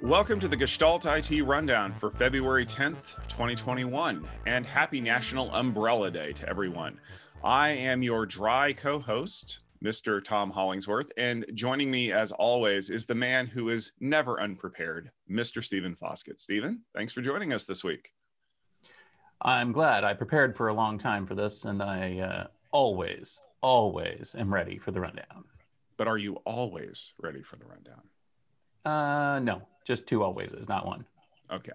Welcome to the Gestalt IT Rundown for February 10th, 2021, and happy National Umbrella Day to everyone. I am your dry co host, Mr. Tom Hollingsworth, and joining me as always is the man who is never unprepared, Mr. Stephen Foskett. Stephen, thanks for joining us this week. I'm glad. I prepared for a long time for this, and I uh, always, always am ready for the rundown. But are you always ready for the rundown? Uh, no, just two always is not one. Okay.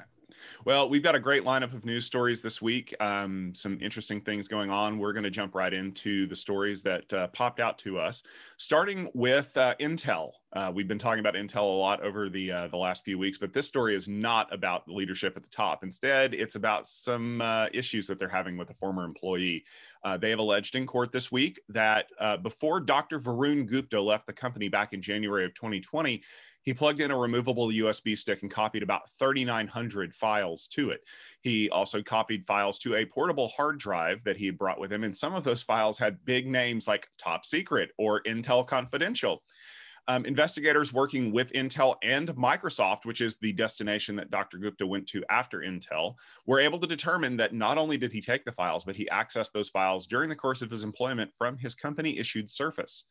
Well, we've got a great lineup of news stories this week. Um, some interesting things going on. We're going to jump right into the stories that uh, popped out to us, starting with uh, Intel. Uh, we've been talking about Intel a lot over the uh, the last few weeks, but this story is not about the leadership at the top. Instead, it's about some uh, issues that they're having with a former employee. Uh, they have alleged in court this week that before Dr. Varun Gupta left the company back in January of 2020, he plugged in a removable USB stick and copied about 3,900 files to it. He also copied files to a portable hard drive that he brought with him, and some of those files had big names like Top Secret or Intel Confidential. Um, investigators working with Intel and Microsoft, which is the destination that Dr. Gupta went to after Intel, were able to determine that not only did he take the files, but he accessed those files during the course of his employment from his company issued Surface.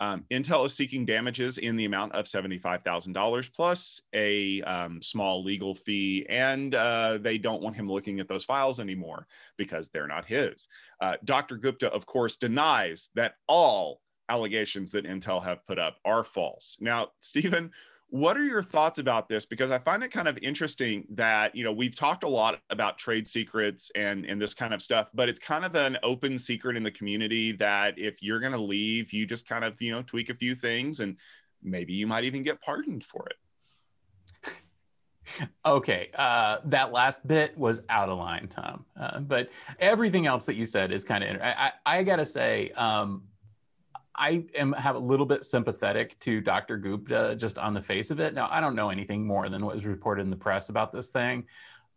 Um, Intel is seeking damages in the amount of $75,000 plus a um, small legal fee, and uh, they don't want him looking at those files anymore because they're not his. Uh, Dr. Gupta, of course, denies that all allegations that Intel have put up are false. Now, Stephen, what are your thoughts about this? Because I find it kind of interesting that you know we've talked a lot about trade secrets and and this kind of stuff, but it's kind of an open secret in the community that if you're going to leave, you just kind of you know tweak a few things and maybe you might even get pardoned for it. okay, uh, that last bit was out of line, Tom. Uh, but everything else that you said is kind of. I, I, I gotta say, um, I am have a little bit sympathetic to Dr. Gupta just on the face of it. Now, I don't know anything more than what was reported in the press about this thing,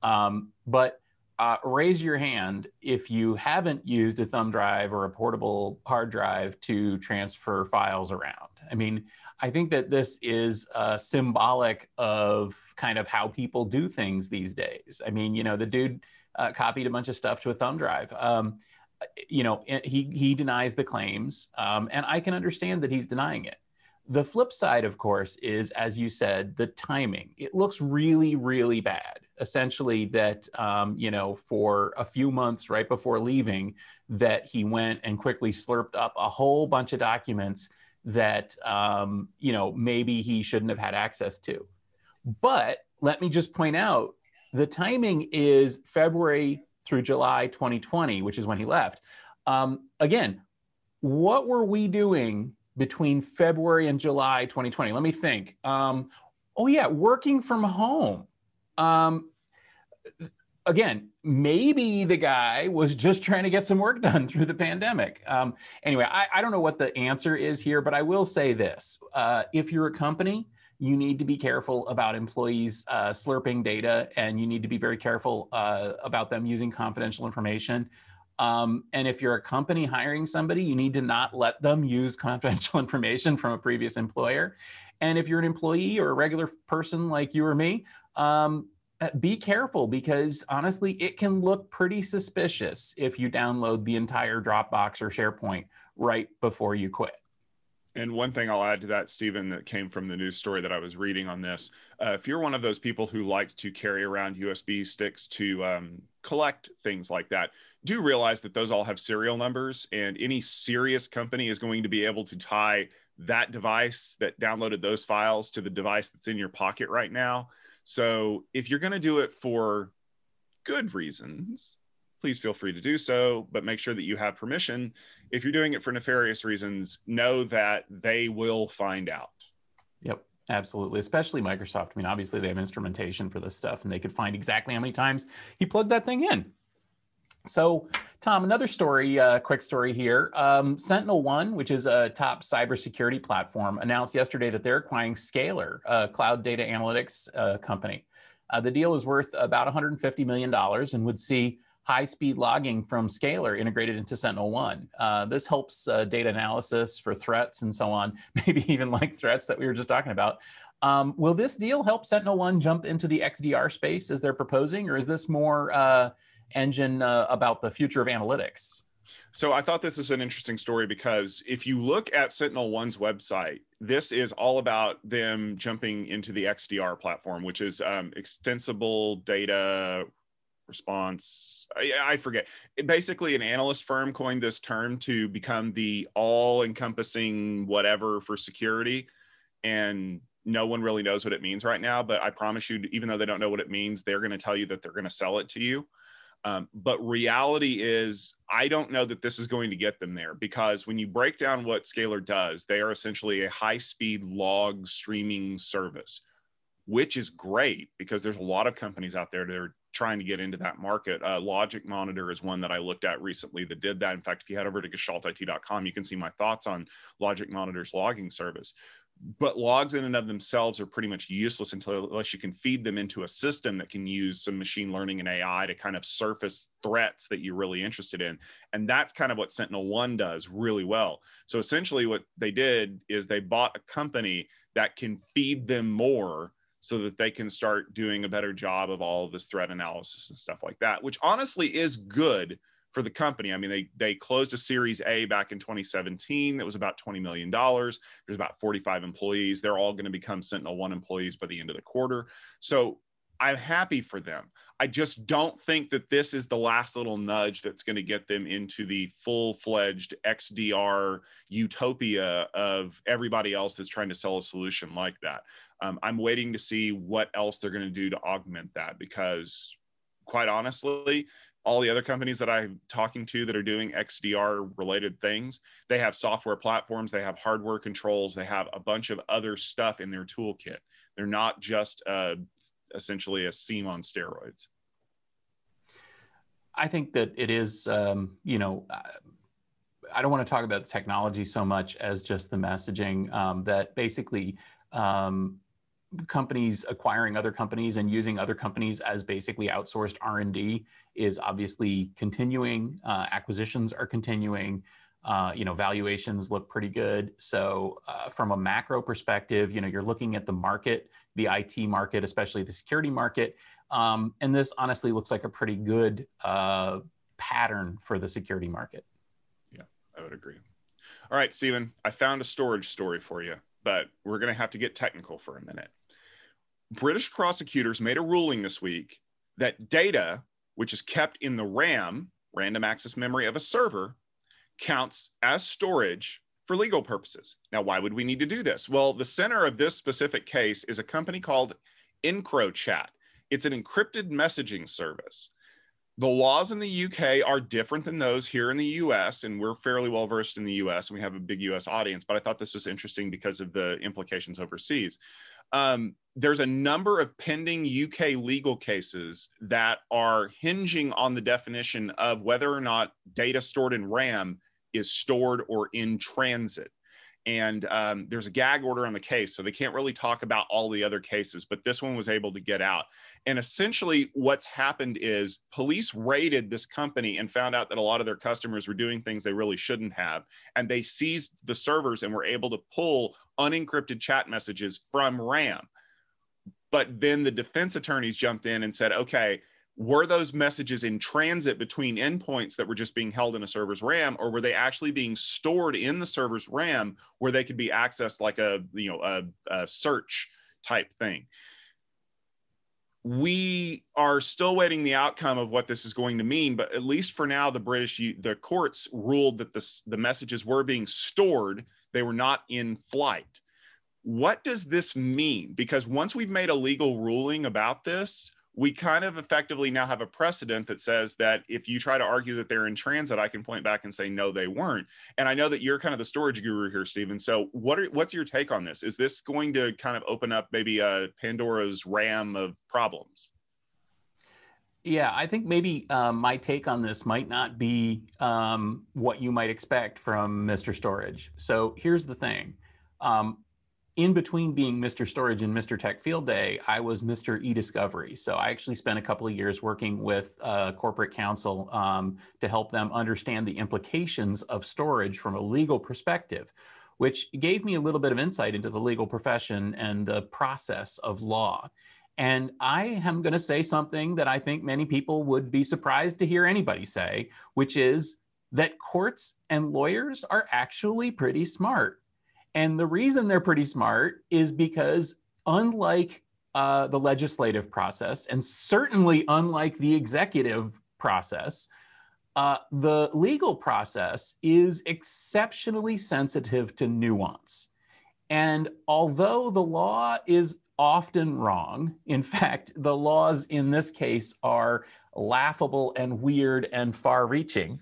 um, but uh, raise your hand if you haven't used a thumb drive or a portable hard drive to transfer files around. I mean, I think that this is uh, symbolic of kind of how people do things these days. I mean, you know, the dude uh, copied a bunch of stuff to a thumb drive. Um, you know, he he denies the claims, um, and I can understand that he's denying it. The flip side, of course, is as you said, the timing. It looks really, really bad. Essentially, that um, you know, for a few months right before leaving, that he went and quickly slurped up a whole bunch of documents that um, you know maybe he shouldn't have had access to. But let me just point out the timing is February through July 2020, which is when he left. Um, again, what were we doing between February and July 2020? Let me think. Um, oh, yeah, working from home. Um, again, maybe the guy was just trying to get some work done through the pandemic. Um, anyway, I, I, don't know what the answer is here, but I will say this uh, if you're a company, you need to be careful about employees uh, slurping data and you need to be very careful uh, about them using confidential information. Um, and if you're a company hiring somebody, you need to not let them use confidential information from a previous employer. And if you're an employee or a regular person like you or me, um, uh, be careful because honestly, it can look pretty suspicious if you download the entire Dropbox or SharePoint right before you quit. And one thing I'll add to that, Stephen, that came from the news story that I was reading on this. Uh, if you're one of those people who likes to carry around USB sticks to um, collect things like that, do realize that those all have serial numbers, and any serious company is going to be able to tie that device that downloaded those files to the device that's in your pocket right now. So if you're going to do it for good reasons, please feel free to do so, but make sure that you have permission. If you're doing it for nefarious reasons, know that they will find out. Yep, absolutely. Especially Microsoft. I mean, obviously they have instrumentation for this stuff and they could find exactly how many times he plugged that thing in. So, Tom, another story, uh, quick story here. Um, Sentinel One, which is a top cybersecurity platform, announced yesterday that they're acquiring Scalyr, a cloud data analytics uh, company. Uh, the deal is worth about $150 million and would see high speed logging from Scalyr integrated into SentinelOne. Uh, this helps uh, data analysis for threats and so on, maybe even like threats that we were just talking about. Um, will this deal help SentinelOne jump into the XDR space as they're proposing, or is this more uh, engine uh, about the future of analytics? So I thought this was an interesting story because if you look at Sentinel One's website, this is all about them jumping into the XDR platform, which is um, extensible data response. I, I forget. It, basically, an analyst firm coined this term to become the all-encompassing whatever for security, and no one really knows what it means right now. But I promise you, even though they don't know what it means, they're going to tell you that they're going to sell it to you. Um, but reality is, I don't know that this is going to get them there because when you break down what Scalyr does, they are essentially a high speed log streaming service, which is great because there's a lot of companies out there that are trying to get into that market. Uh, Logic Monitor is one that I looked at recently that did that. In fact, if you head over to gestaltit.com, you can see my thoughts on Logic Monitor's logging service but logs in and of themselves are pretty much useless until unless you can feed them into a system that can use some machine learning and AI to kind of surface threats that you're really interested in. And that's kind of what Sentinel One does really well. So essentially what they did is they bought a company that can feed them more so that they can start doing a better job of all of this threat analysis and stuff like that, which honestly is good for the company. I mean, they they closed a Series A back in 2017 that was about 20 million dollars. There's about 45 employees. They're all going to become Sentinel One employees by the end of the quarter. So I'm happy for them. I just don't think that this is the last little nudge that's going to get them into the full-fledged XDR utopia of everybody else that's trying to sell a solution like that. Um, I'm waiting to see what else they're going to do to augment that because, quite honestly, all the other companies that I'm talking to that are doing XDR related things, they have software platforms, they have hardware controls, they have a bunch of other stuff in their toolkit. They're not just uh, essentially a SIEM on steroids. I think that it is, um, you know, I don't want to talk about technology so much as just the messaging um, that basically um, companies acquiring other companies and using other companies as basically outsourced r&d is obviously continuing uh, acquisitions are continuing uh, you know valuations look pretty good. So uh, from a macro perspective you know you're looking at the market the it market especially the security market um, and this honestly looks like a pretty good uh, pattern for the security market. Yeah i would agree. All right stephen i found a storage story for you but we're going to have to get technical for a minute. British prosecutors made a ruling this week that data, which is kept in the RAM, random access memory of a server, counts as storage for legal purposes. Now, why would we need to do this? Well, the center of this specific case is a company called EncroChat. It's an encrypted messaging service the laws in the UK are different than those here in the US, and we're fairly well versed in the US, and we have a big US audience. But I thought this was interesting because of the implications overseas. Um, there's a number of pending UK legal cases that are hinging on the definition of whether or not data stored in RAM is stored or in transit. And um, there's a gag order on the case so they can't really talk about all the other cases but this one was able to get out. And essentially what's happened is police raided this company and found out that a lot of their customers were doing things they really shouldn't have and they seized the servers and were able to pull unencrypted chat messages from ram. But then the defense attorneys jumped in and said okay were those messages in transit between endpoints that were just being held in a server's RAM, or were they actually being stored in the server's RAM where they could be accessed like a you know a, a search type thing? We are still waiting the outcome of what this is going to mean, but at least for now, the British the courts ruled that the the messages were being stored; they were not in flight. What does this mean? Because once we've made a legal ruling about this, we kind of effectively now have a precedent that says that if you try to argue that they're in transit, I can point back and say no, they weren't. And I know that you're kind of the storage guru here, Stephen. So what are what's your take on this? Is this going to kind of open up maybe a Pandora's RAM of problems? Yeah, I think maybe um, my take on this might not be um, what you might expect from Mr. Storage. So here's the thing. Um, in between being Mr. Storage and Mr. Tech Field Day, I was Mr. E-Discovery. So I actually spent a couple of years working with uh, corporate counsel um, to help them understand the implications of storage from a legal perspective, which gave me a little bit of insight into the legal profession and the process of law. And I am going to say something that I think many people would be surprised to hear anybody say, which is that courts and lawyers are actually pretty smart. And the reason they're pretty smart is because, unlike uh, the legislative process, and certainly unlike the executive process, uh, the legal process is exceptionally sensitive to nuance. And although the law is often wrong, in fact, the laws in this case are laughable and weird and far reaching,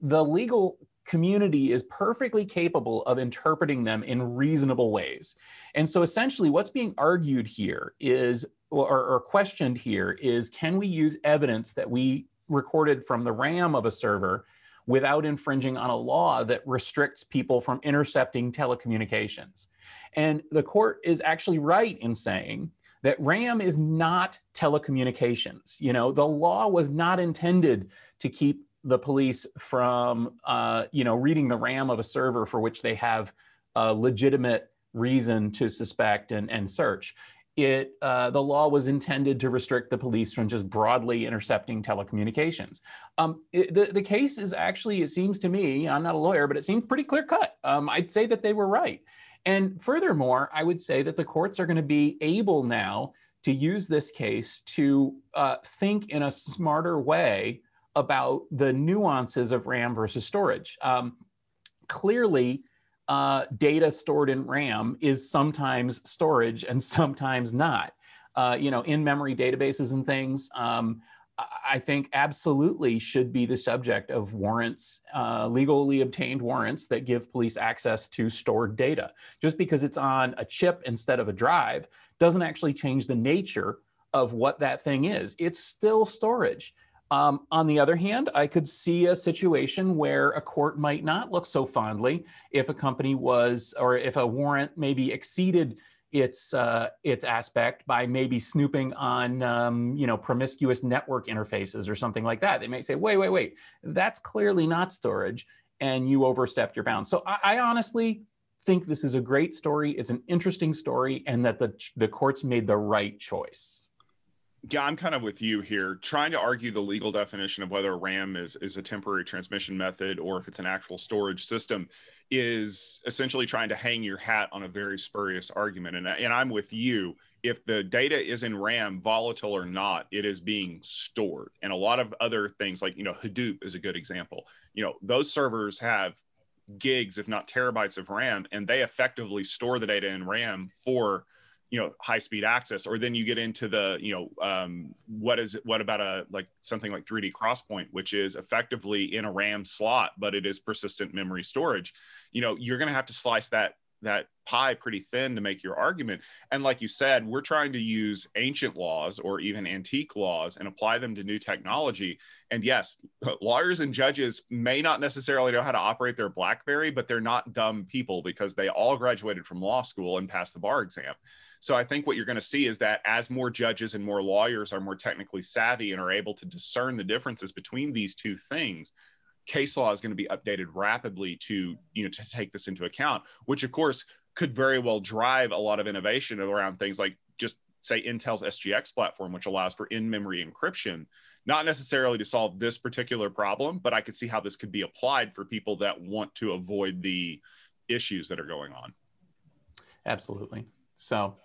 the legal community is perfectly capable of interpreting them in reasonable ways. And so essentially, what's being argued here is, or, or, questioned here, is can we use evidence that we recorded from the RAM of a server without infringing on a law that restricts people from intercepting telecommunications? And the court is actually right in saying that RAM is not telecommunications. You know, the law was not intended to keep the police from, uh, you know, reading the RAM of a server for which they have a legitimate reason to suspect and, and search. It, uh, the law was intended to restrict the police from just broadly intercepting telecommunications. Um, it, the, the case is actually, it seems to me, I'm not a lawyer, but it seems pretty clear cut. Um, I'd say that they were right. And furthermore, I would say that the courts are going to be able now to use this case to uh, think in a smarter way about the nuances of RAM versus storage. Um, clearly, uh, data stored in RAM is sometimes storage and sometimes not. Uh, you know, in-memory databases and things, um, I think absolutely should be the subject of warrants, uh, legally obtained warrants that give police access to stored data. Just because it's on a chip instead of a drive doesn't actually change the nature of what that thing is. It's still storage. Um, on the other hand, I could see a situation where a court might not look so fondly if a company was, or if a warrant maybe exceeded its uh, its aspect by maybe snooping on um, you know promiscuous network interfaces or something like that. They may say, wait, wait, wait, that's clearly not storage, and you overstepped your bounds. So I, I honestly think this is a great story. It's an interesting story, and that the the courts made the right choice yeah, I'm kind of with you here, trying to argue the legal definition of whether RAM is is a temporary transmission method or if it's an actual storage system is essentially trying to hang your hat on a very spurious argument. And and I'm with you. If the data is in RAM, volatile or not, it is being stored. And a lot of other things, like you know, Hadoop is a good example. You know, those servers have gigs, if not terabytes of RAM, and they effectively store the data in RAM for you know high speed access or then you get into the you know um, what is what about a like something like 3D XPoint which is effectively in a ram slot but it is persistent memory storage. You know you're going to have to slice that that pie pretty thin to make your argument. And like you said we're trying to use ancient laws or even antique laws and apply them to new technology. And yes lawyers and judges may not necessarily know how to operate their blackberry but they're not dumb people because they all graduated from law school and passed the bar exam so I think what you're going to see is that as more judges and more lawyers are more technically savvy and are able to discern the differences between these two things, case law is going to be updated rapidly to you know to take this into account, which of course could very well drive a lot of innovation around things like just say Intel's SGX platform, which allows for in-memory encryption, not necessarily to solve this particular problem, but I could see how this could be applied for people that want to avoid the issues that are going on. Absolutely. So,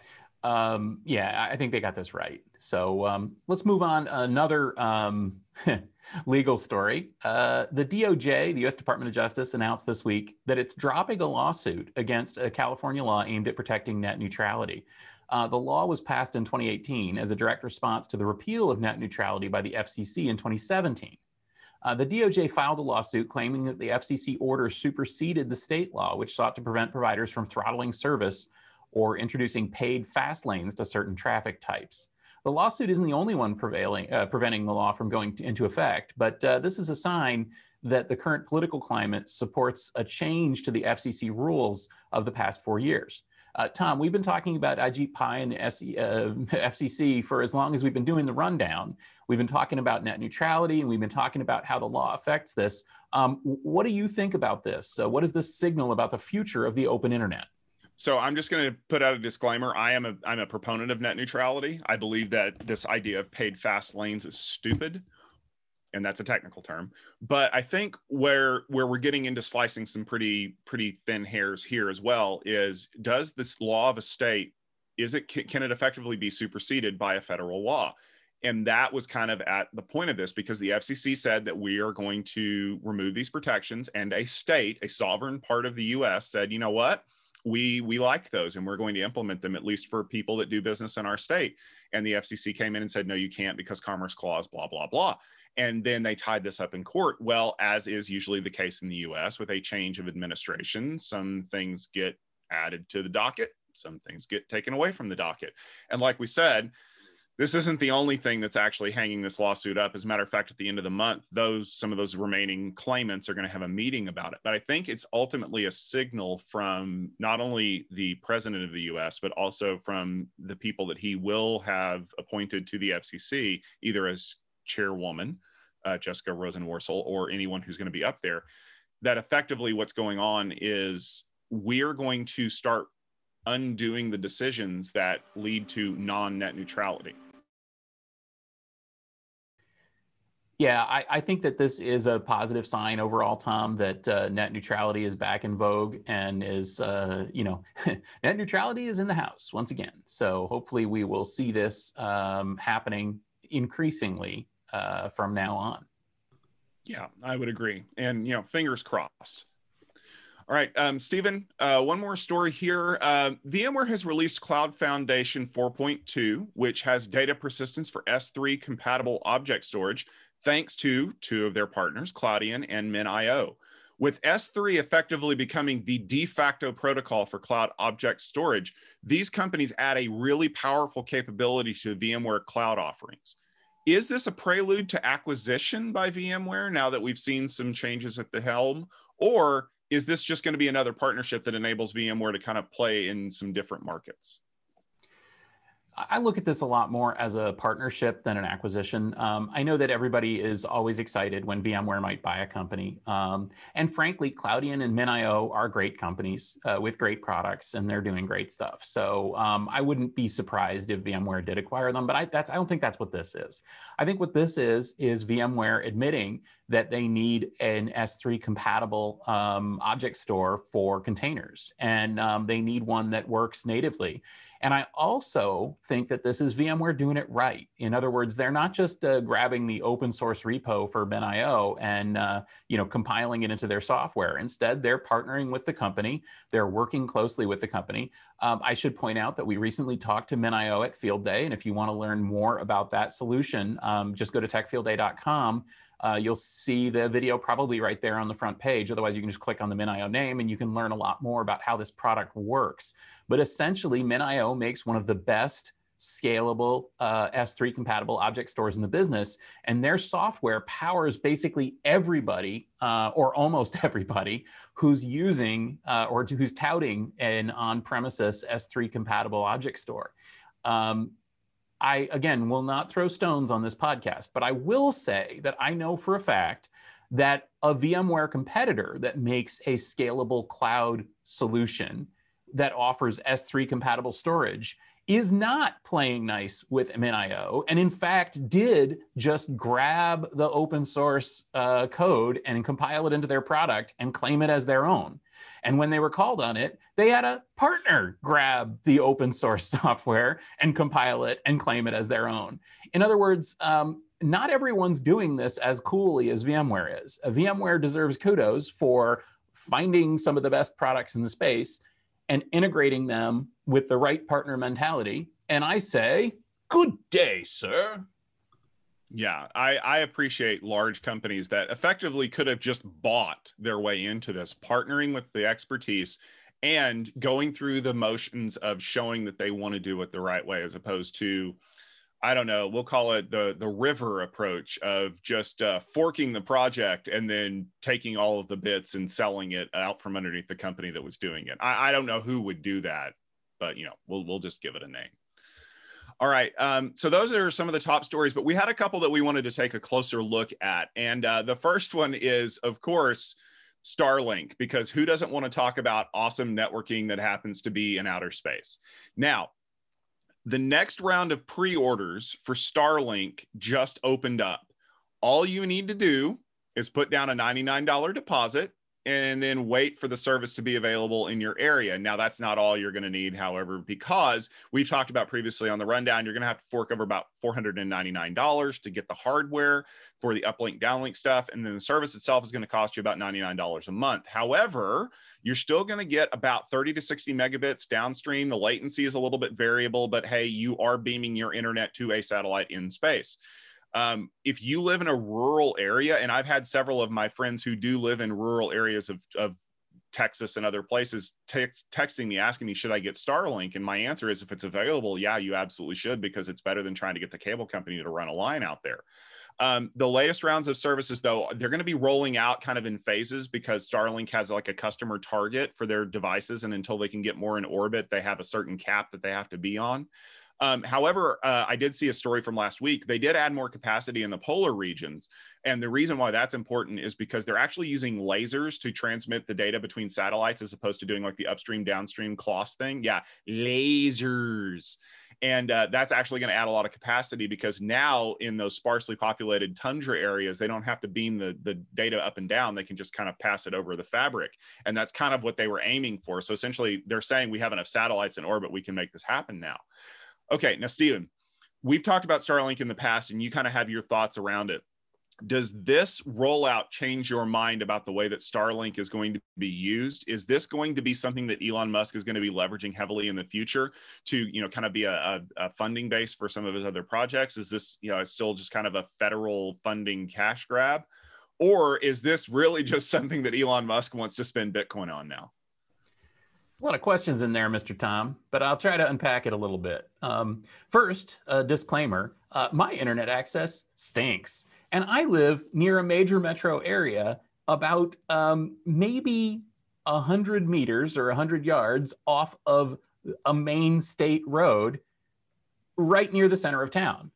um, yeah, I think they got this right. So um, let's move on. Another um, legal story. Uh, the DOJ, the U.S. Department of Justice, announced this week that it's dropping a lawsuit against a California law aimed at protecting net neutrality. Uh, the law was passed in 2018 as a direct response to the repeal of net neutrality by the FCC in 2017. Uh, the DOJ filed a lawsuit claiming that the FCC order superseded the state law, which sought to prevent providers from throttling service or introducing paid fast lanes to certain traffic types. The lawsuit isn't the only one prevailing, uh, preventing the law from going to, into effect, but uh, this is a sign that the current political climate supports a change to the FCC rules of the past four years. Uh, Tom, we've been talking about Ajit Pai and the SE, uh, FCC for as long as we've been doing the rundown. We've been talking about net neutrality and we've been talking about how the law affects this. Um, what do you think about this? What does this signal about the future of the open internet? So I'm just going to put out a disclaimer. I am a I'm a proponent of net neutrality. I believe that this idea of paid fast lanes is stupid, and that's a technical term. But I think where where we're getting into slicing some pretty pretty thin hairs here as well is does this law of a state is it can it effectively be superseded by a federal law? And that was kind of at the point of this because the FCC said that we are going to remove these protections, and a state, a sovereign part of the U.S., said, you know what? We we like those and we're going to implement them at least for people that do business in our state. And the fcc came in and said no you can't because commerce clause blah blah blah. And then they tied this up in court. Well as is usually the case in the us with a change of administration some things get added to the docket some things get taken away from the docket. And like we said this isn't the only thing that's actually hanging this lawsuit up. As a matter of fact, at the end of the month, those some of those remaining claimants are going to have a meeting about it. But I think it's ultimately a signal from not only the president of the U.S. but also from the people that he will have appointed to the FCC, either as chairwoman, uh, Jessica Rosenworcel, or anyone who's going to be up there. That effectively, what's going on is we're going to start undoing the decisions that lead to non-net neutrality. Yeah, I, I, think that this is a positive sign overall, Tom, that uh, net neutrality is back in vogue and is, uh, you know, net neutrality is in the house once again. So hopefully we will see this um, happening increasingly uh, from now on. Yeah, I would agree. And, you know, fingers crossed. All right, um, Stephen, uh, one more story here. Uh, VMware has released Cloud Foundation 4.2, which has data persistence for S3 compatible object storage thanks to two of their partners, Cloudian and MinIO. With S3 effectively becoming the de facto protocol for cloud object storage, these companies add a really powerful capability to the VMware cloud offerings. Is this a prelude to acquisition by VMware now that we've seen some changes at the helm? Or is this just going to be another partnership that enables VMware to kind of play in some different markets? I look at this a lot more as a partnership than an acquisition. Um, I know that everybody is always excited when VMware might buy a company. Um, and frankly, Cloudian and MinIO are great companies uh, with great products and they're doing great stuff. So um, I wouldn't be surprised if VMware did acquire them, but I, that's, I don't think that's what this is. I think what this is, is VMware admitting that they need an S3 compatible um, object store for containers and um, they need one that works natively. And I also think that this is VMware doing it right. In other words, they're not just uh, grabbing the open source repo for MinIO and uh, you know compiling it into their software. Instead, they're partnering with the company. They're working closely with the company. Um, I should point out that we recently talked to MinIO at Field Day, and if you want to learn more about that solution, um, just go to techfieldday.com uh, you'll see the video probably right there on the front page. Otherwise, you can just click on the MinIO name and you can learn a lot more about how this product works. But essentially, MinIO makes one of the best scalable uh, S3 compatible object stores in the business. And their software powers basically everybody, uh, or almost everybody, who's using uh, or who's touting an on premises S3 compatible object store. Um, I, again, will not throw stones on this podcast, but I will say that I know for a fact that a VMware competitor that makes a scalable cloud solution that offers S3 compatible storage is not playing nice with MinIO, and in fact did just grab the open source uh, code and compile it into their product and claim it as their own. And when they were called on it, they had a partner grab the open source software and compile it and claim it as their own. In other words, um, not everyone's doing this as coolly as VMware is. Uh, VMware deserves kudos for finding some of the best products in the space and integrating them with the right partner mentality. And I say, good day, sir. Yeah, I, I appreciate large companies that effectively could have just bought their way into this, partnering with the expertise and going through the motions of showing that they want to do it the right way, as opposed to, I don't know, we'll call it the the river approach of just uh, forking the project and then taking all of the bits and selling it out from underneath the company that was doing it. I, I don't know who would do that but you know, we'll we'll just give it a name. All right. Um, so those are some of the top stories, but we had a couple that we wanted to take a closer look at. And uh, the first one is, of course, Starlink, because who doesn't want to talk about awesome networking that happens to be in outer space? Now, the next round of pre orders for Starlink just opened up. All you need to do is put down a $99 deposit and then wait for the service to be available in your area. Now, that's not all you're going to need, however, because we've talked about previously on the rundown, you're going to have to fork over about $499 to get the hardware for the uplink, downlink stuff. And then the service itself is going to cost you about $99 a month. However, you're still going to get about 30 to 60 megabits downstream. The latency is a little bit variable, but hey, you are beaming your internet to a satellite in space um, if you live in a rural area, and I've had several of my friends who do live in rural areas of, of Texas and other places text, texting me asking me should I get Starlink and my answer is if it's available yeah you absolutely should because it's better than trying to get the cable company to run a line out there. Um, the latest rounds of services though they're going to be rolling out kind of in phases because Starlink has like a customer target for their devices and until they can get more in orbit they have a certain cap that they have to be on. Um, however, uh, I did see a story from last week. They did add more capacity in the polar regions. And the reason why that's important is because they're actually using lasers to transmit the data between satellites as opposed to doing like the upstream, downstream CLOS thing. Yeah, lasers. And uh, that's actually going to add a lot of capacity because now in those sparsely populated tundra areas, they don't have to beam the, the data up and down. They can just kind of pass it over the fabric. And that's kind of what they were aiming for. So essentially, they're saying we have enough satellites in orbit, we can make this happen now. Okay, now Stephen, we've talked about Starlink in the past, and you kind of have your thoughts around it. Does this rollout change your mind about the way that Starlink is going to be used? Is this going to be something that Elon Musk is going to be leveraging heavily in the future to, you know, kind of be a, a, a funding base for some of his other projects? Is this, you know, still just kind of a federal funding cash grab? Or is this really just something that Elon Musk wants to spend Bitcoin on now? A lot of questions in there, Mr. Tom, but I'll try to unpack it a little bit. Um, first, a disclaimer uh, my internet access stinks, and I live near a major metro area about um, maybe 100 meters or 100 yards off of a main state road right near the center of town.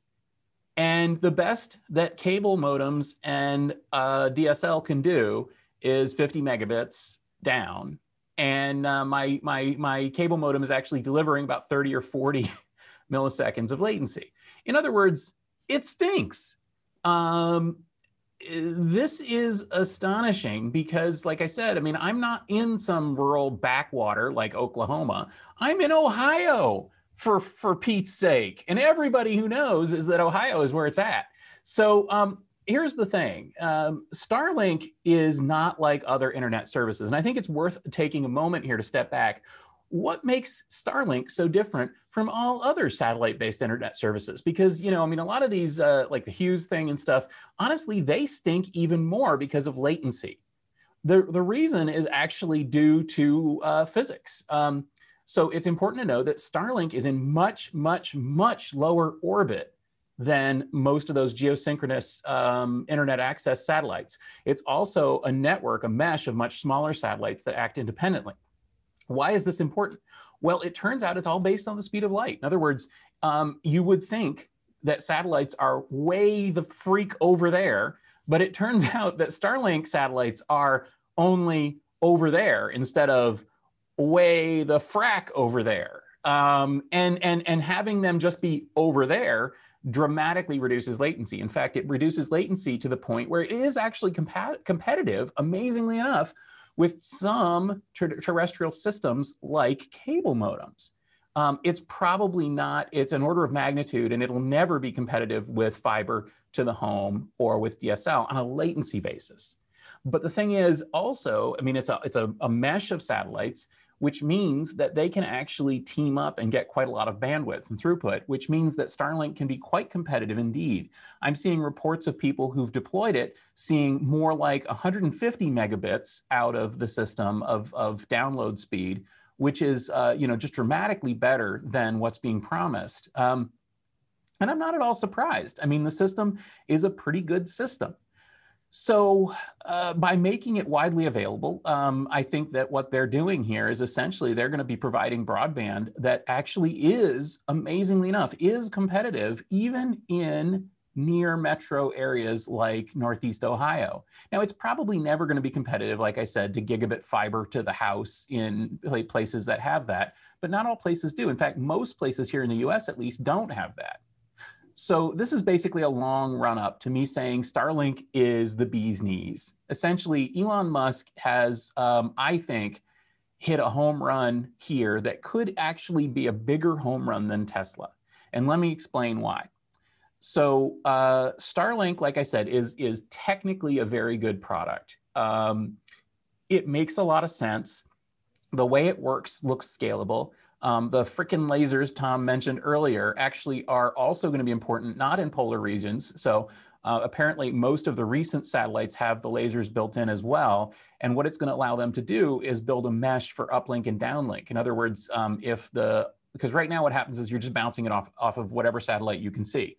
And the best that cable modems and uh, DSL can do is 50 megabits down and uh, my my my cable modem is actually delivering about 30 or 40 milliseconds of latency. In other words, it stinks. Um, this is astonishing because, like I said, I mean, I'm not in some rural backwater like Oklahoma. I'm in Ohio for for Pete's sake, and everybody who knows is that Ohio is where it's at. So um, here's the thing um, Starlink is not like other internet services. And I think it's worth taking a moment here to step back. What makes Starlink so different from all other satellite based internet services? Because, you know, I mean, a lot of these, uh, like the Hughes thing and stuff, honestly, they stink even more because of latency. The, the reason is actually due to uh, physics. Um, so it's important to know that Starlink is in much, much, much lower orbit than most of those geosynchronous um, internet access satellites. It's also a network, a mesh of much smaller satellites that act independently. Why is this important? Well, it turns out it's all based on the speed of light. In other words, um, you would think that satellites are way the freak over there, but it turns out that Starlink satellites are only over there instead of way the frack over there. Um, and and and having them just be over there dramatically reduces latency. In fact, it reduces latency to the point where it is actually competitive, amazingly enough, with some ter- terrestrial systems like cable modems. Um, it's probably not, it's an order of magnitude, and it'll never be competitive with fiber to the home or with DSL on a latency basis. But the thing is also, I mean, it's a, it's a, a mesh of satellites which means that they can actually team up and get quite a lot of bandwidth and throughput, which means that Starlink can be quite competitive indeed. I'm seeing reports of people who've deployed it seeing more like 150 megabits out of the system of, of download speed, which is uh, you know just dramatically better than what's being promised. Um, and I'm not at all surprised. I mean, the system is a pretty good system. So, uh, by making it widely available, um, I think that what they're doing here is essentially they're going to be providing broadband that actually is, amazingly enough, is competitive even in near metro areas like Northeast Ohio. Now, it's probably never going to be competitive, like I said, to gigabit fiber to the house in places that have that, but not all places do. In fact, most places here in the US at least don't have that. So this is basically a long run up to me saying Starlink is the bee's knees. Essentially, Elon Musk has, um, I think, hit a home run here that could actually be a bigger home run than Tesla. And let me explain why. So uh, Starlink, like I said, is is technically a very good product. Um, it makes a lot of sense. The way it works looks scalable. Um, the frickin' lasers Tom mentioned earlier actually are also going to be important, not in polar regions. So uh, apparently, most of the recent satellites have the lasers built in as well. And what it's going to allow them to do is build a mesh for uplink and downlink. In other words, um, if the because right now what happens is you're just bouncing it off off of whatever satellite you can see.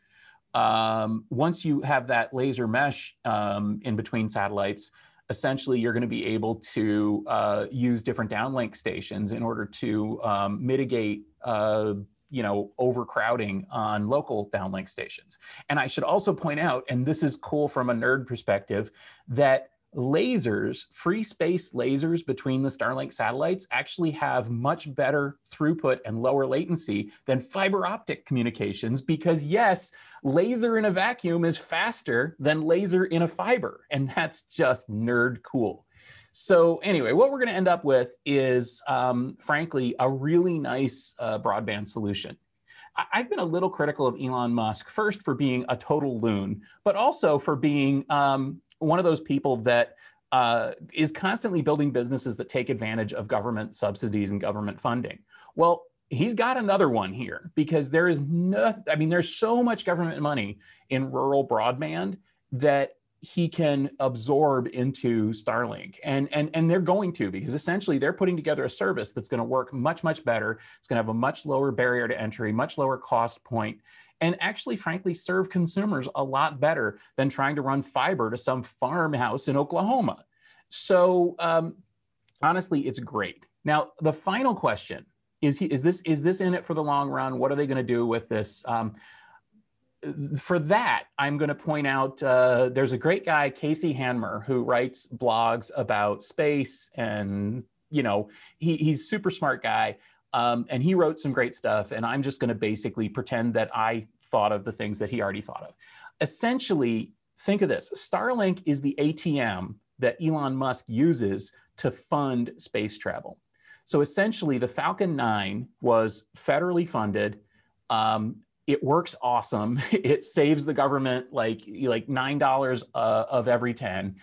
Um, once you have that laser mesh um, in between satellites, essentially you're going to be able to uh, use different downlink stations in order to um, mitigate uh, you know overcrowding on local downlink stations. And i should also point out and this is cool from a nerd perspective that lasers, free space lasers between the Starlink satellites actually have much better throughput and lower latency than fiber optic communications because, yes, laser in a vacuum is faster than laser in a fiber. And that's just nerd cool. So, anyway, what we're going to end up with is, um, frankly, a really nice uh, broadband solution. I've been a little critical of Elon Musk, first for being a total loon, but also for being um, one of those people that uh, is constantly building businesses that take advantage of government subsidies and government funding. Well, he's got another one here because there is no, I mean, there's so much government money in rural broadband that he can absorb into Starlink. And, and, and they're going to, because essentially they're putting together a service that's going to work much, much better. It's going to have a much lower barrier to entry, much lower cost point, and actually, frankly, serve consumers a lot better than trying to run fiber to some farmhouse in Oklahoma. So um, honestly, it's great. Now, the final question is, he, is, this, is this in it for the long run? What are they going to do with this? Um, for that, I'm going to point out uh, there's a great guy, Casey Handmer, who writes blogs about space, and you know he, he's super smart guy, um, and he wrote some great stuff. And I'm just going to basically pretend that I thought of the things that he already thought of. Essentially, think of this: Starlink is the ATM that Elon Musk uses to fund space travel. So essentially, the Falcon 9 was federally funded. Um, it works awesome. It saves the government like like nine dollars uh, of every ten.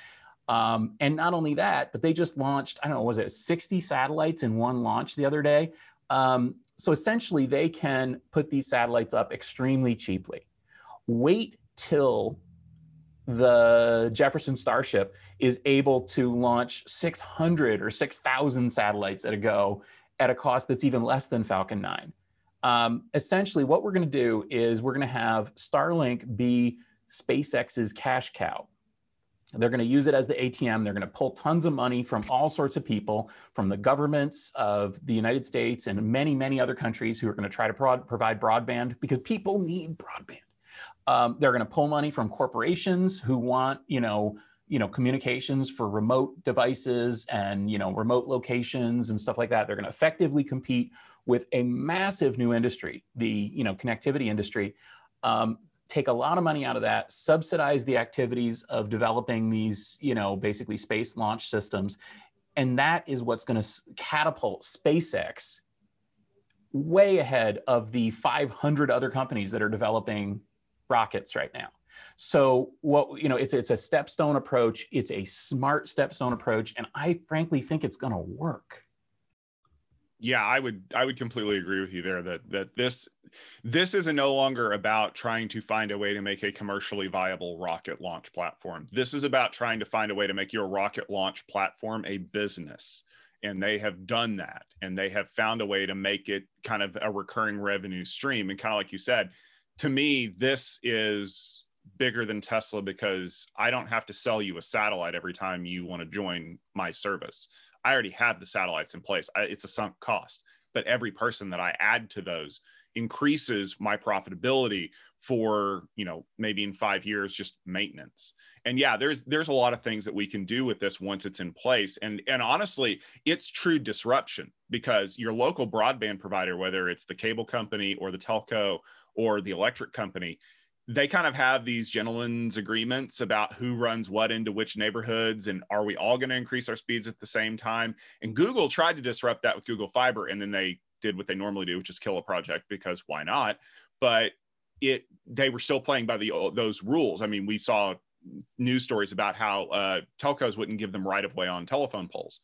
Um, and not only that, but they just launched I don't know was it 60 satellites in one launch the other day. Um, so essentially, they can put these satellites up extremely cheaply. Wait till the Jefferson Starship is able to launch 600 or 6,000 satellites at a go at a cost that's even less than Falcon 9 um, essentially what we're going to do is we're going to have Starlink be SpaceX's cash cow. They're going to use it as the ATM. They're going to pull tons of money from all sorts of people, from the governments of the United States and many, many other countries who are going to try to provide broadband because people need broadband. Um, they're going to pull money from corporations who want, you know, you know, communications for remote devices and you know, remote locations and stuff like that. They're going to effectively compete with a massive new industry, the you know connectivity industry, um, take a lot of money out of that, subsidize the activities of developing these you know basically space launch systems, and that is what's going to catapult SpaceX way ahead of the 500 other companies that are developing rockets right now. So what you know, it's it's a stepstone approach. It's a smart stepstone approach, and I frankly think it's going to work yeah i would i would completely agree with you there that that this this is no longer about trying to find a way to make a commercially viable rocket launch platform. This is about trying to find a way to make your rocket launch platform a business. And they have done that. And they have found a way to make it kind of a recurring revenue stream. And kind of like you said to me this is bigger than Tesla because I don't have to sell you a satellite every time you want to join my service. I already have the satellites in place. I, it's a sunk cost. But every person that I add to those increases my profitability for you know maybe in five years just maintenance and yeah there's there's a lot of things that we can do with this once it's in place and and honestly it's true disruption because your local broadband provider whether it's the cable company or the telco or the electric company they kind of have these gentlemen's agreements about who runs what into which neighborhoods and are we all going to increase our speeds at the same time? And google tried to disrupt that with google fiber and then they did what they normally do which is kill a project because why not? But it they were still playing by the those rules. I mean we saw news stories about how uh, telcos wouldn't give them right of way on telephone poles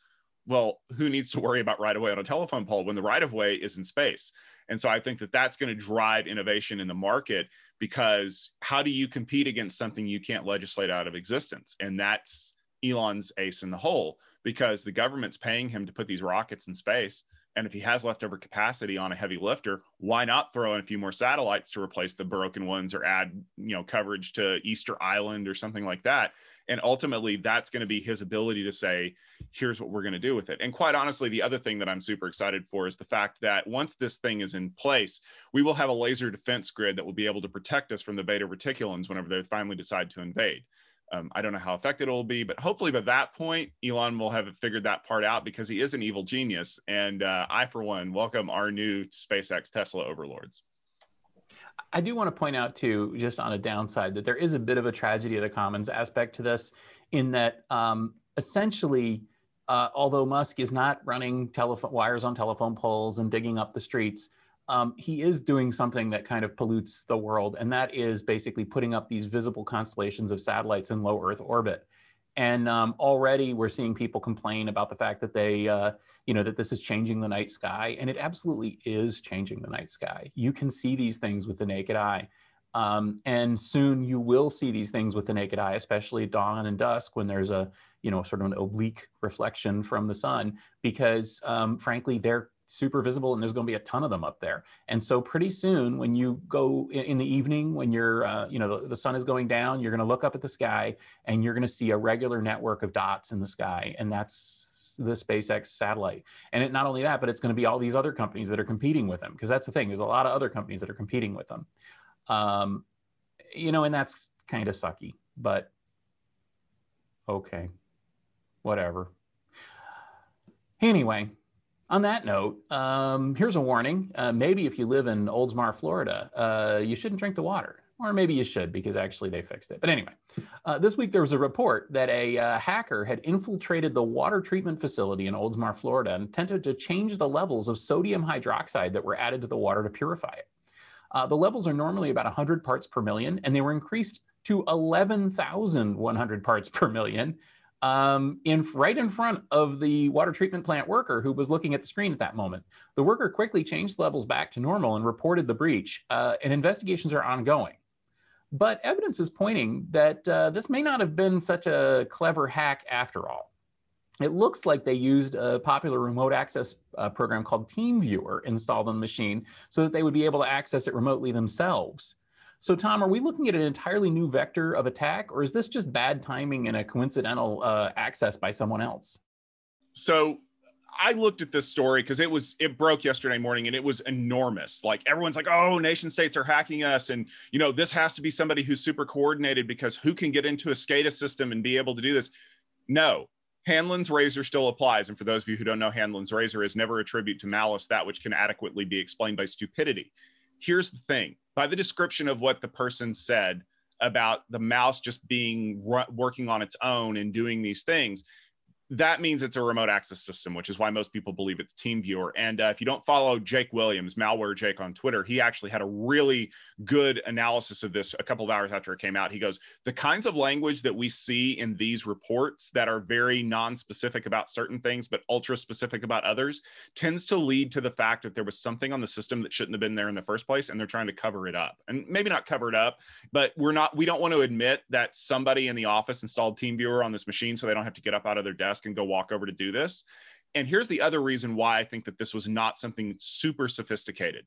well, who needs to worry about right of way on a telephone pole when the right of way is in space? And so I think that that's going to drive innovation in the market because how do you compete against something you can't legislate out of existence? And that's Elon's ace in the hole because the government's paying him to put these rockets in space. And if he has leftover capacity on a heavy lifter, why not throw in a few more satellites to replace the broken ones or add, you know, coverage to Easter Island or something like that? And ultimately, that's going to be his ability to say, here's what we're going to do with it. And quite honestly, the other thing that I'm super excited for is the fact that once this thing is in place, we will have a laser defense grid that will be able to protect us from the beta reticulans whenever they finally decide to invade. Um, I don't know how effective it will be, but hopefully by that point, Elon will have figured that part out because he is an evil genius. And uh, I, for one, welcome our new SpaceX Tesla overlords. I do want to point out too, just on a downside, that there is a bit of a tragedy of the commons aspect to this, in that um, essentially, uh, although Musk is not running telephone wires on telephone poles and digging up the streets, um, he is doing something that kind of pollutes the world, and that is basically putting up these visible constellations of satellites in low Earth orbit. And um, already we're seeing people complain about the fact that they, uh, you know, that this is changing the night sky. And it absolutely is changing the night sky. You can see these things with the naked eye. Um, and soon you will see these things with the naked eye, especially dawn and dusk when there's a, you know, sort of an oblique reflection from the sun, because um, frankly, they're super visible and there's going to be a ton of them up there and so pretty soon when you go in, the evening when you're uh, you know the, the, sun is going down you're going to look up at the sky and you're going to see a regular network of dots in the sky and that's the SpaceX satellite. And it, not only that, but it's going to be all these other companies that are competing with them because that's the thing. There's a lot of other companies that are competing with them. Um, you know, and that's kind of sucky, but okay, whatever. Anyway, on that note, um, here's a warning. Uh, maybe if you live in Oldsmar, Florida, uh, you shouldn't drink the water. Or maybe you should because actually they fixed it. But anyway, uh, this week there was a report that a uh, hacker had infiltrated the water treatment facility in Oldsmar, Florida, and attempted to change the levels of sodium hydroxide that were added to the water to purify it. Uh, the levels are normally about 100 parts per million, and they were increased to 11,100 parts per million um, in right in front of the water treatment plant worker who was looking at the screen at that moment. The worker quickly changed levels back to normal and reported the breach, uh, and investigations are ongoing. But evidence is pointing that uh, this may not have been such a clever hack after all. It looks like they used a popular remote access uh, program called TeamViewer installed on the machine so that they would be able to access it remotely themselves. So, Tom, are we looking at an entirely new vector of attack, or is this just bad timing and a coincidental uh, access by someone else? So, I looked at this story because it was it broke yesterday morning and it was enormous. Like everyone's like, "Oh, nation states are hacking us," and you know this has to be somebody who's super coordinated because who can get into a SCADA system and be able to do this? No, Hanlon's razor still applies. And for those of you who don't know, Hanlon's razor is never attribute to malice that which can adequately be explained by stupidity. Here's the thing. By the description of what the person said about the mouse just being working on its own and doing these things that means it's a remote access system, which is why most people believe it's TeamViewer. And uh, if you don't follow Jake Williams, Malware Jake on Twitter, he actually had a really good analysis of this a couple of hours after it came out. He goes, The kinds of language that we see in these reports that are very non specific about certain things, but ultra specific about others, tends to lead to the fact that there was something on the system that shouldn't have been there in the first place. And they're trying to cover it up. And maybe not cover it up, but we're not, we don't want to admit that somebody in the office installed TeamViewer on this machine so they don't have to get up out of their desk desk and go walk over to do this. And here's the other reason why I think that this was not something super sophisticated.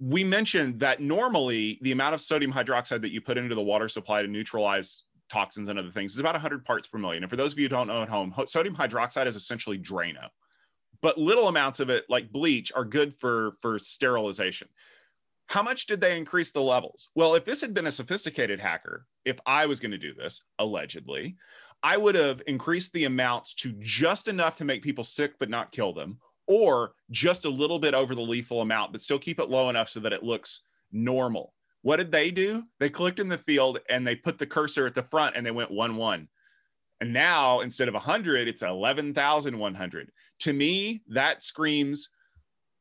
we mentioned that normally the amount of sodium hydroxide that you put into the water supply to neutralize toxins and other things is about 100 parts per million. And for those of you who don't know at home, sodium hydroxide is essentially Drano, but little amounts of it, like bleach, are good for for sterilization. How much did they increase the levels? Well, if this had been a sophisticated hacker, if I was going to do this, allegedly, I would have increased the amounts to just enough to make people sick but not kill them, or just a little bit over the lethal amount, but still keep it low enough so that it looks normal. What did they do? They clicked in the field and they put the cursor at the front and they went 1 1. And now instead of 100, it's 11,100. To me, that screams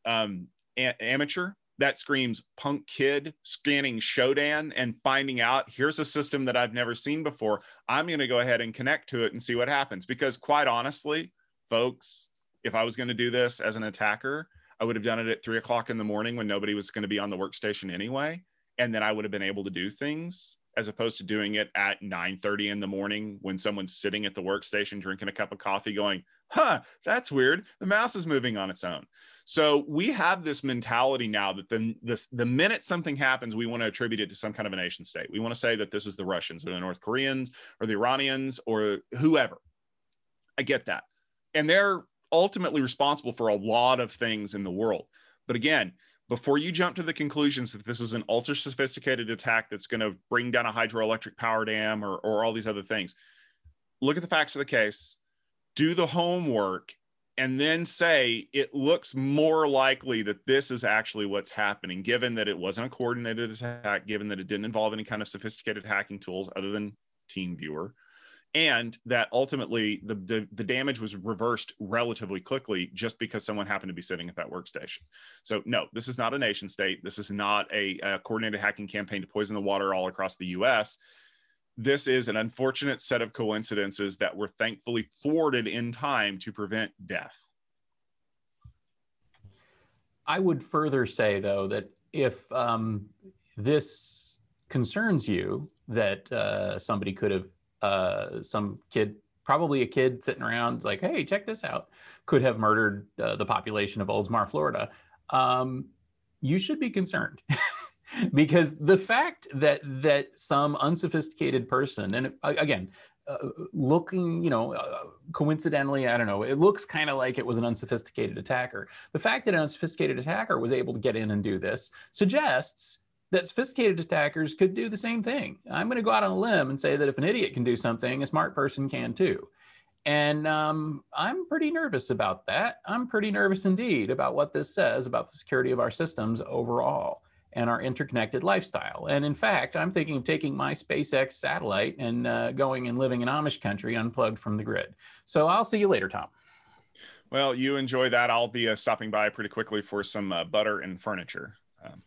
um, a- amateur. That screams punk kid scanning Shodan and finding out here's a system that I've never seen before. I'm going to go ahead and connect to it and see what happens. Because quite honestly, folks, if I was going to do this as an attacker, I would have done it at three o'clock in the morning when nobody was going to be on the workstation anyway. And then I would have been able to do things as opposed to doing it at 9 30 in the morning when someone's sitting at the workstation drinking a cup of coffee going, huh, that's weird. The mouse is moving on its own. So we have this mentality now that the, the, the minute something happens, we want to attribute it to some kind of a nation state. We want to say that this is the Russians or the North Koreans or the Iranians or whoever. I get that. And they're ultimately responsible for a lot of things in the world. But again, before you jump to the conclusions that this is an ultra sophisticated attack that's going to bring down a hydroelectric power dam or, or all these other things, look at the facts of the case, do the homework, and then say it looks more likely that this is actually what's happening, given that it wasn't a coordinated attack, given that it didn't involve any kind of sophisticated hacking tools other than TeamViewer and that ultimately the, the, the damage was reversed relatively quickly just because someone happened to be sitting at that workstation. So no, this is not a nation state. This is not a, a coordinated hacking campaign to poison the water all across the U.S. This is an unfortunate set of coincidences that were thankfully thwarted in time to prevent death. I would further say, though, that if um, this concerns you, that uh, somebody could have uh, some kid, probably a kid sitting around like, hey, check this out, could have murdered uh, the population of Oldsmar, Florida, um, you should be concerned. because the fact that that some unsophisticated person and again uh, looking you know uh, coincidentally i don't know it looks kind of like it was an unsophisticated attacker the fact that an unsophisticated attacker was able to get in and do this suggests that sophisticated attackers could do the same thing. I'm going to go out on a limb and say that if an idiot can do something, a smart person can too. And um, I'm pretty nervous about that. I'm pretty nervous indeed about what this says about the security of our systems overall and our interconnected lifestyle. And in fact, I'm thinking of taking my SpaceX satellite and uh, going and living in Amish country unplugged from the grid. So I'll see you later, Tom. Well, you enjoy that. I'll be uh, stopping by pretty quickly for some uh, butter and furniture. Um,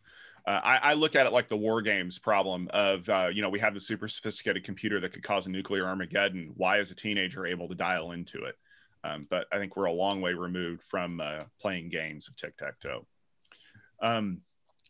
uh, I, I, look at it like the war games problem of uh, you know we have the super sophisticated computer that could cause a nuclear armageddon why is a teenager able to dial into it um, but i think we're a long way removed from uh, playing games of tic-tac-toe um,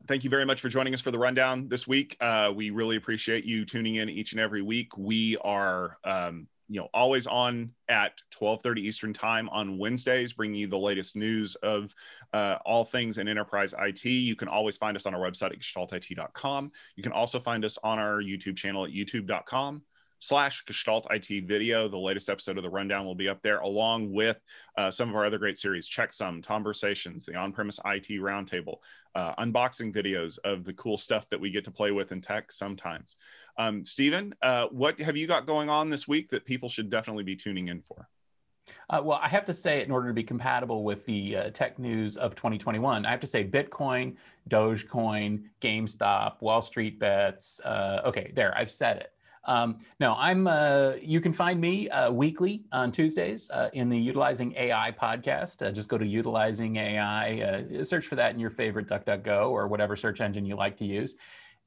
thank you very much for joining us for the rundown this week uh, we really appreciate you tuning in each and every week we are um, you know always on at 12:30 Eastern time on Wednesdays, bringing you the latest news of uh, all things in enterprise IT. You can always find us on our website at gestaltit.com. You can also find us on our YouTube channel at youtube.com slash Gestalt IT video. The latest episode of the rundown will be up there, along with uh, some of our other great series, Checksum, Conversations, the on-premise IT roundtable, uh, unboxing videos of the cool stuff that we get to play with in tech sometimes. Um, Stephen, uh, what have you got going on this week that people should definitely be tuning in for? Uh, well, I have to say, in order to be compatible with the uh, tech news of 2021, I have to say Bitcoin, Dogecoin, GameStop, Wall Street bets. Uh, okay, there, I've said it. Um, no, I'm. Uh, you can find me uh, weekly on Tuesdays uh, in the Utilizing AI podcast. Uh, just go to Utilizing AI, uh, search for that in your favorite DuckDuckGo or whatever search engine you like to use.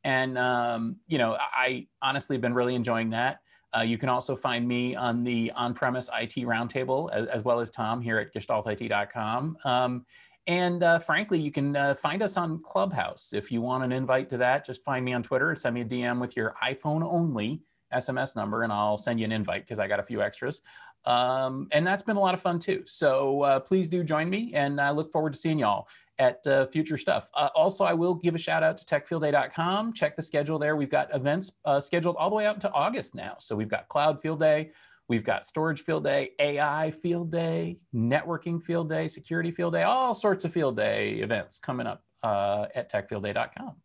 And um, you know, I honestly have been really enjoying that. Uh, you can also find me on the on-premise IT roundtable, as, as well as Tom here at GestaltIT.com. Um, and uh, frankly, you can uh, find us on Clubhouse. If you want an invite to that, just find me on Twitter, send me a DM with your iPhone only SMS number, and I'll send you an invite because I got a few extras. Um, and that's been a lot of fun too. So uh, please do join me, and I look forward to seeing y'all. at uh, future stuff. Uh, also, I will give a shout out to techfieldday.com. Check the schedule there. We've got events uh, scheduled all the way out into August now. So we've got Cloud Field Day, we've got Storage Field Day, AI Field Day, Networking Field Day, Security Field Day, all sorts of field day events coming up uh, at techfieldday.com.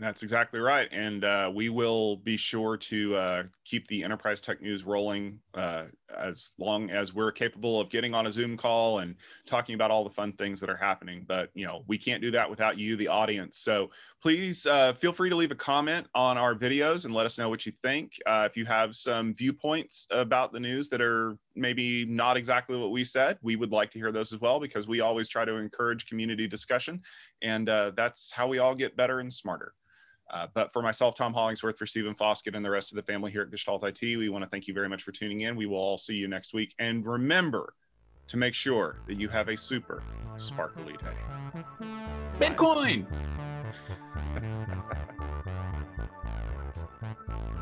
That's exactly right. And uh, we will be sure to uh, keep the enterprise tech news rolling uh, as long as we're capable of getting on a Zoom call and talking about all the fun things that are happening. But, you know, we can't do that without you, the audience. So please uh, feel free to leave a comment on our videos and let us know what you think. Uh, if you have some viewpoints about the news that are maybe not exactly what we said, we would like to hear those as well because we always try to encourage community discussion. And uh, that's how we all get better and smarter. Uh, but for myself, Tom Hollingsworth, for Stephen Foskett, and the rest of the family here at Gestalt IT, we want to thank you very much for tuning in. We will all see you next week. And remember to make sure that you have a super sparkly day. Bitcoin!